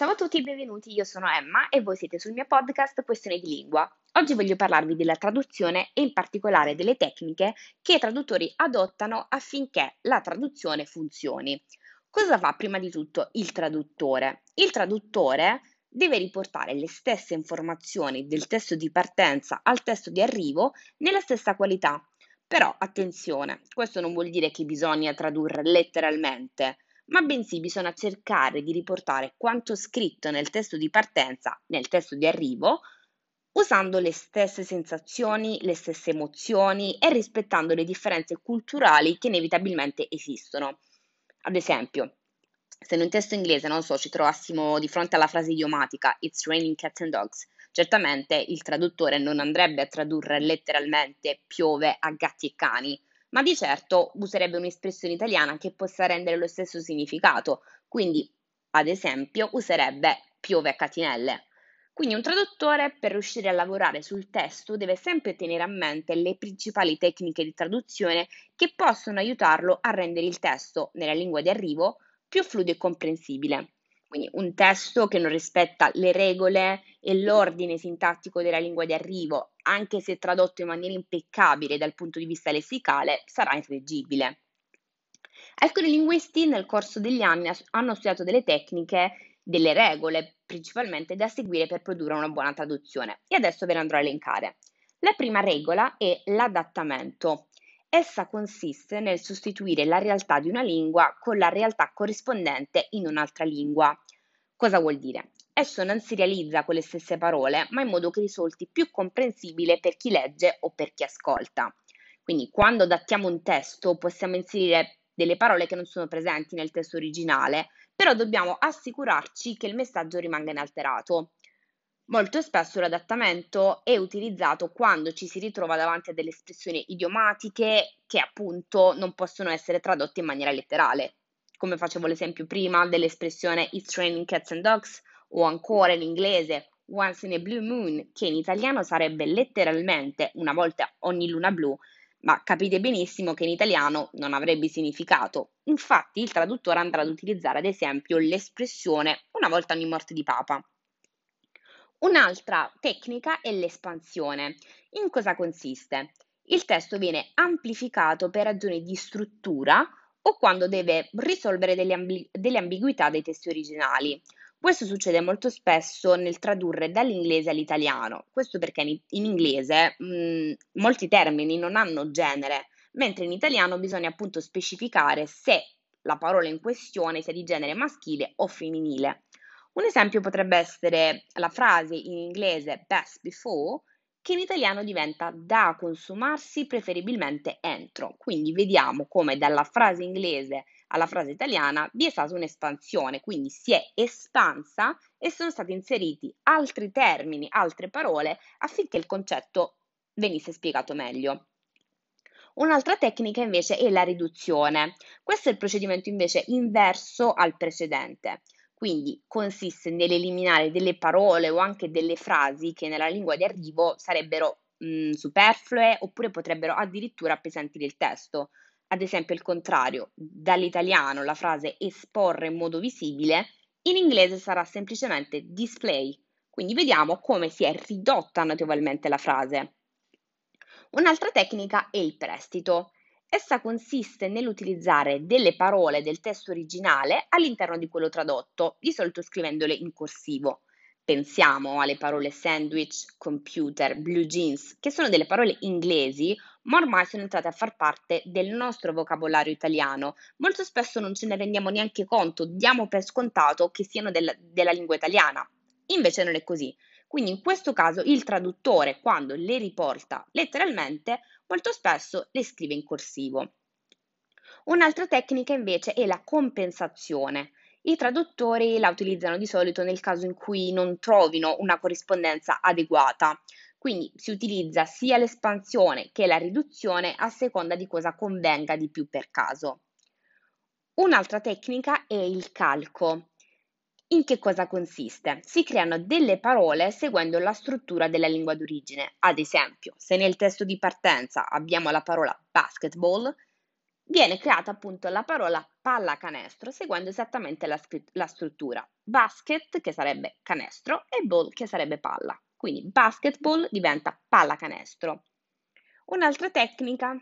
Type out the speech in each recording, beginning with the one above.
Ciao a tutti e benvenuti, io sono Emma e voi siete sul mio podcast Questione di Lingua. Oggi voglio parlarvi della traduzione e in particolare delle tecniche che i traduttori adottano affinché la traduzione funzioni. Cosa fa prima di tutto il traduttore? Il traduttore deve riportare le stesse informazioni del testo di partenza al testo di arrivo nella stessa qualità. Però attenzione, questo non vuol dire che bisogna tradurre letteralmente ma bensì bisogna cercare di riportare quanto scritto nel testo di partenza, nel testo di arrivo, usando le stesse sensazioni, le stesse emozioni e rispettando le differenze culturali che inevitabilmente esistono. Ad esempio, se in un testo inglese, non so, ci trovassimo di fronte alla frase idiomatica It's raining cats and dogs, certamente il traduttore non andrebbe a tradurre letteralmente piove a gatti e cani, ma di certo userebbe un'espressione italiana che possa rendere lo stesso significato, quindi ad esempio userebbe piove a catinelle. Quindi un traduttore per riuscire a lavorare sul testo deve sempre tenere a mente le principali tecniche di traduzione che possono aiutarlo a rendere il testo nella lingua di arrivo più fluido e comprensibile. Quindi un testo che non rispetta le regole e l'ordine sintattico della lingua di arrivo, anche se tradotto in maniera impeccabile dal punto di vista lessicale, sarà irreggibile. Alcuni linguisti nel corso degli anni hanno studiato delle tecniche, delle regole principalmente da seguire per produrre una buona traduzione e adesso ve ne andrò a elencare. La prima regola è l'adattamento. Essa consiste nel sostituire la realtà di una lingua con la realtà corrispondente in un'altra lingua. Cosa vuol dire? Esso non si realizza con le stesse parole, ma in modo che risulti più comprensibile per chi legge o per chi ascolta. Quindi quando adattiamo un testo possiamo inserire delle parole che non sono presenti nel testo originale, però dobbiamo assicurarci che il messaggio rimanga inalterato. Molto spesso l'adattamento è utilizzato quando ci si ritrova davanti a delle espressioni idiomatiche che appunto non possono essere tradotte in maniera letterale, come facevo l'esempio prima dell'espressione It's raining cats and dogs o ancora in inglese Once in a blue moon, che in italiano sarebbe letteralmente una volta ogni luna blu, ma capite benissimo che in italiano non avrebbe significato. Infatti il traduttore andrà ad utilizzare ad esempio l'espressione una volta ogni morte di papa. Un'altra tecnica è l'espansione. In cosa consiste? Il testo viene amplificato per ragioni di struttura o quando deve risolvere delle, ambi- delle ambiguità dei testi originali. Questo succede molto spesso nel tradurre dall'inglese all'italiano, questo perché in, in inglese mh, molti termini non hanno genere, mentre in italiano bisogna appunto specificare se la parola in questione sia di genere maschile o femminile. Un esempio potrebbe essere la frase in inglese best before, che in italiano diventa da consumarsi preferibilmente entro. Quindi vediamo come dalla frase inglese alla frase italiana vi è stata un'espansione, quindi si è espansa e sono stati inseriti altri termini, altre parole affinché il concetto venisse spiegato meglio. Un'altra tecnica invece è la riduzione. Questo è il procedimento invece inverso al precedente. Quindi consiste nell'eliminare delle parole o anche delle frasi che nella lingua di arrivo sarebbero mh, superflue oppure potrebbero addirittura appesantire il testo. Ad esempio il contrario, dall'italiano la frase esporre in modo visibile, in inglese sarà semplicemente display. Quindi vediamo come si è ridotta notevolmente la frase. Un'altra tecnica è il prestito. Essa consiste nell'utilizzare delle parole del testo originale all'interno di quello tradotto, di solito scrivendole in corsivo. Pensiamo alle parole sandwich, computer, blue jeans, che sono delle parole inglesi, ma ormai sono entrate a far parte del nostro vocabolario italiano. Molto spesso non ce ne rendiamo neanche conto, diamo per scontato che siano del, della lingua italiana. Invece non è così. Quindi in questo caso il traduttore, quando le riporta letteralmente, molto spesso le scrive in corsivo. Un'altra tecnica invece è la compensazione. I traduttori la utilizzano di solito nel caso in cui non trovino una corrispondenza adeguata. Quindi si utilizza sia l'espansione che la riduzione a seconda di cosa convenga di più per caso. Un'altra tecnica è il calco. In che cosa consiste? Si creano delle parole seguendo la struttura della lingua d'origine. Ad esempio, se nel testo di partenza abbiamo la parola basketball, viene creata appunto la parola pallacanestro seguendo esattamente la, la, struttura. Basket, che sarebbe canestro, e ball, che sarebbe palla. Quindi basketball diventa pallacanestro. Un'altra tecnica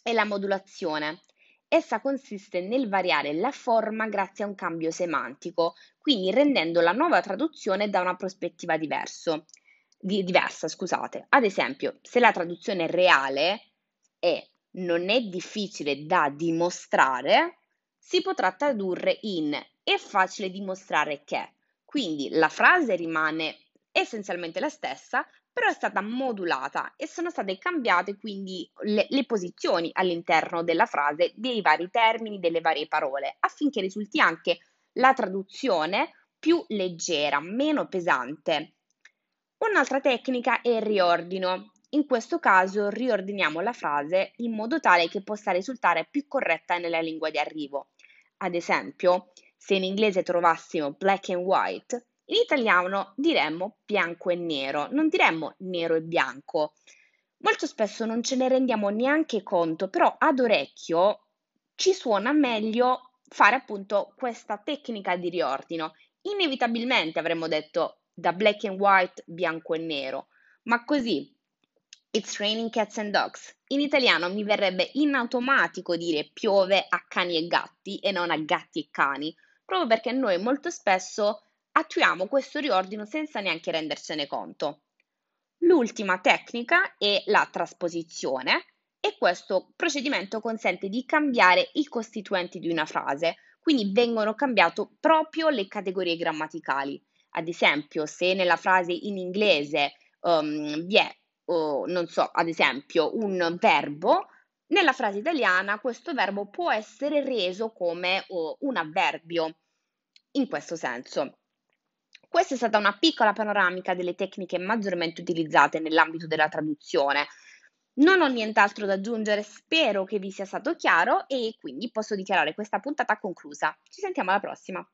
è la modulazione. Essa consiste nel variare la forma grazie a un cambio semantico, quindi rendendo la nuova traduzione da una prospettiva diverso, di, diversa. Scusate. Ad esempio, se la traduzione reale è non è difficile da dimostrare, si potrà tradurre in è facile dimostrare che. Quindi la frase rimane essenzialmente la stessa, però è stata modulata e sono state cambiate quindi le, le, posizioni all'interno della frase dei vari termini, delle varie parole, affinché risulti anche la traduzione più leggera, meno pesante. Un'altra tecnica è il riordino. In questo caso riordiniamo la frase in modo tale che possa risultare più corretta nella lingua di arrivo. Ad esempio, se in inglese trovassimo black and white, in italiano diremmo bianco e nero, non diremmo nero e bianco. Molto spesso non ce ne rendiamo neanche conto, però ad orecchio ci suona meglio fare appunto questa tecnica di riordino. Inevitabilmente avremmo detto da black and white, bianco e nero, ma così It's raining cats and dogs. In italiano mi verrebbe in automatico dire piove a cani e gatti e non a gatti e cani, proprio perché noi molto spesso attuiamo questo riordino senza neanche rendercene conto. L'ultima tecnica è la trasposizione e questo procedimento consente di cambiare i costituenti di una frase, quindi vengono cambiate proprio le categorie grammaticali. Ad esempio, se nella frase in inglese um, vi è, uh, non so, ad esempio un verbo, nella frase italiana questo verbo può essere reso come uh, un avverbio in questo senso. Questa è stata una piccola panoramica delle tecniche maggiormente utilizzate nell'ambito della traduzione. Non ho nient'altro da aggiungere, spero che vi sia stato chiaro e quindi posso dichiarare questa puntata conclusa. Ci sentiamo alla prossima.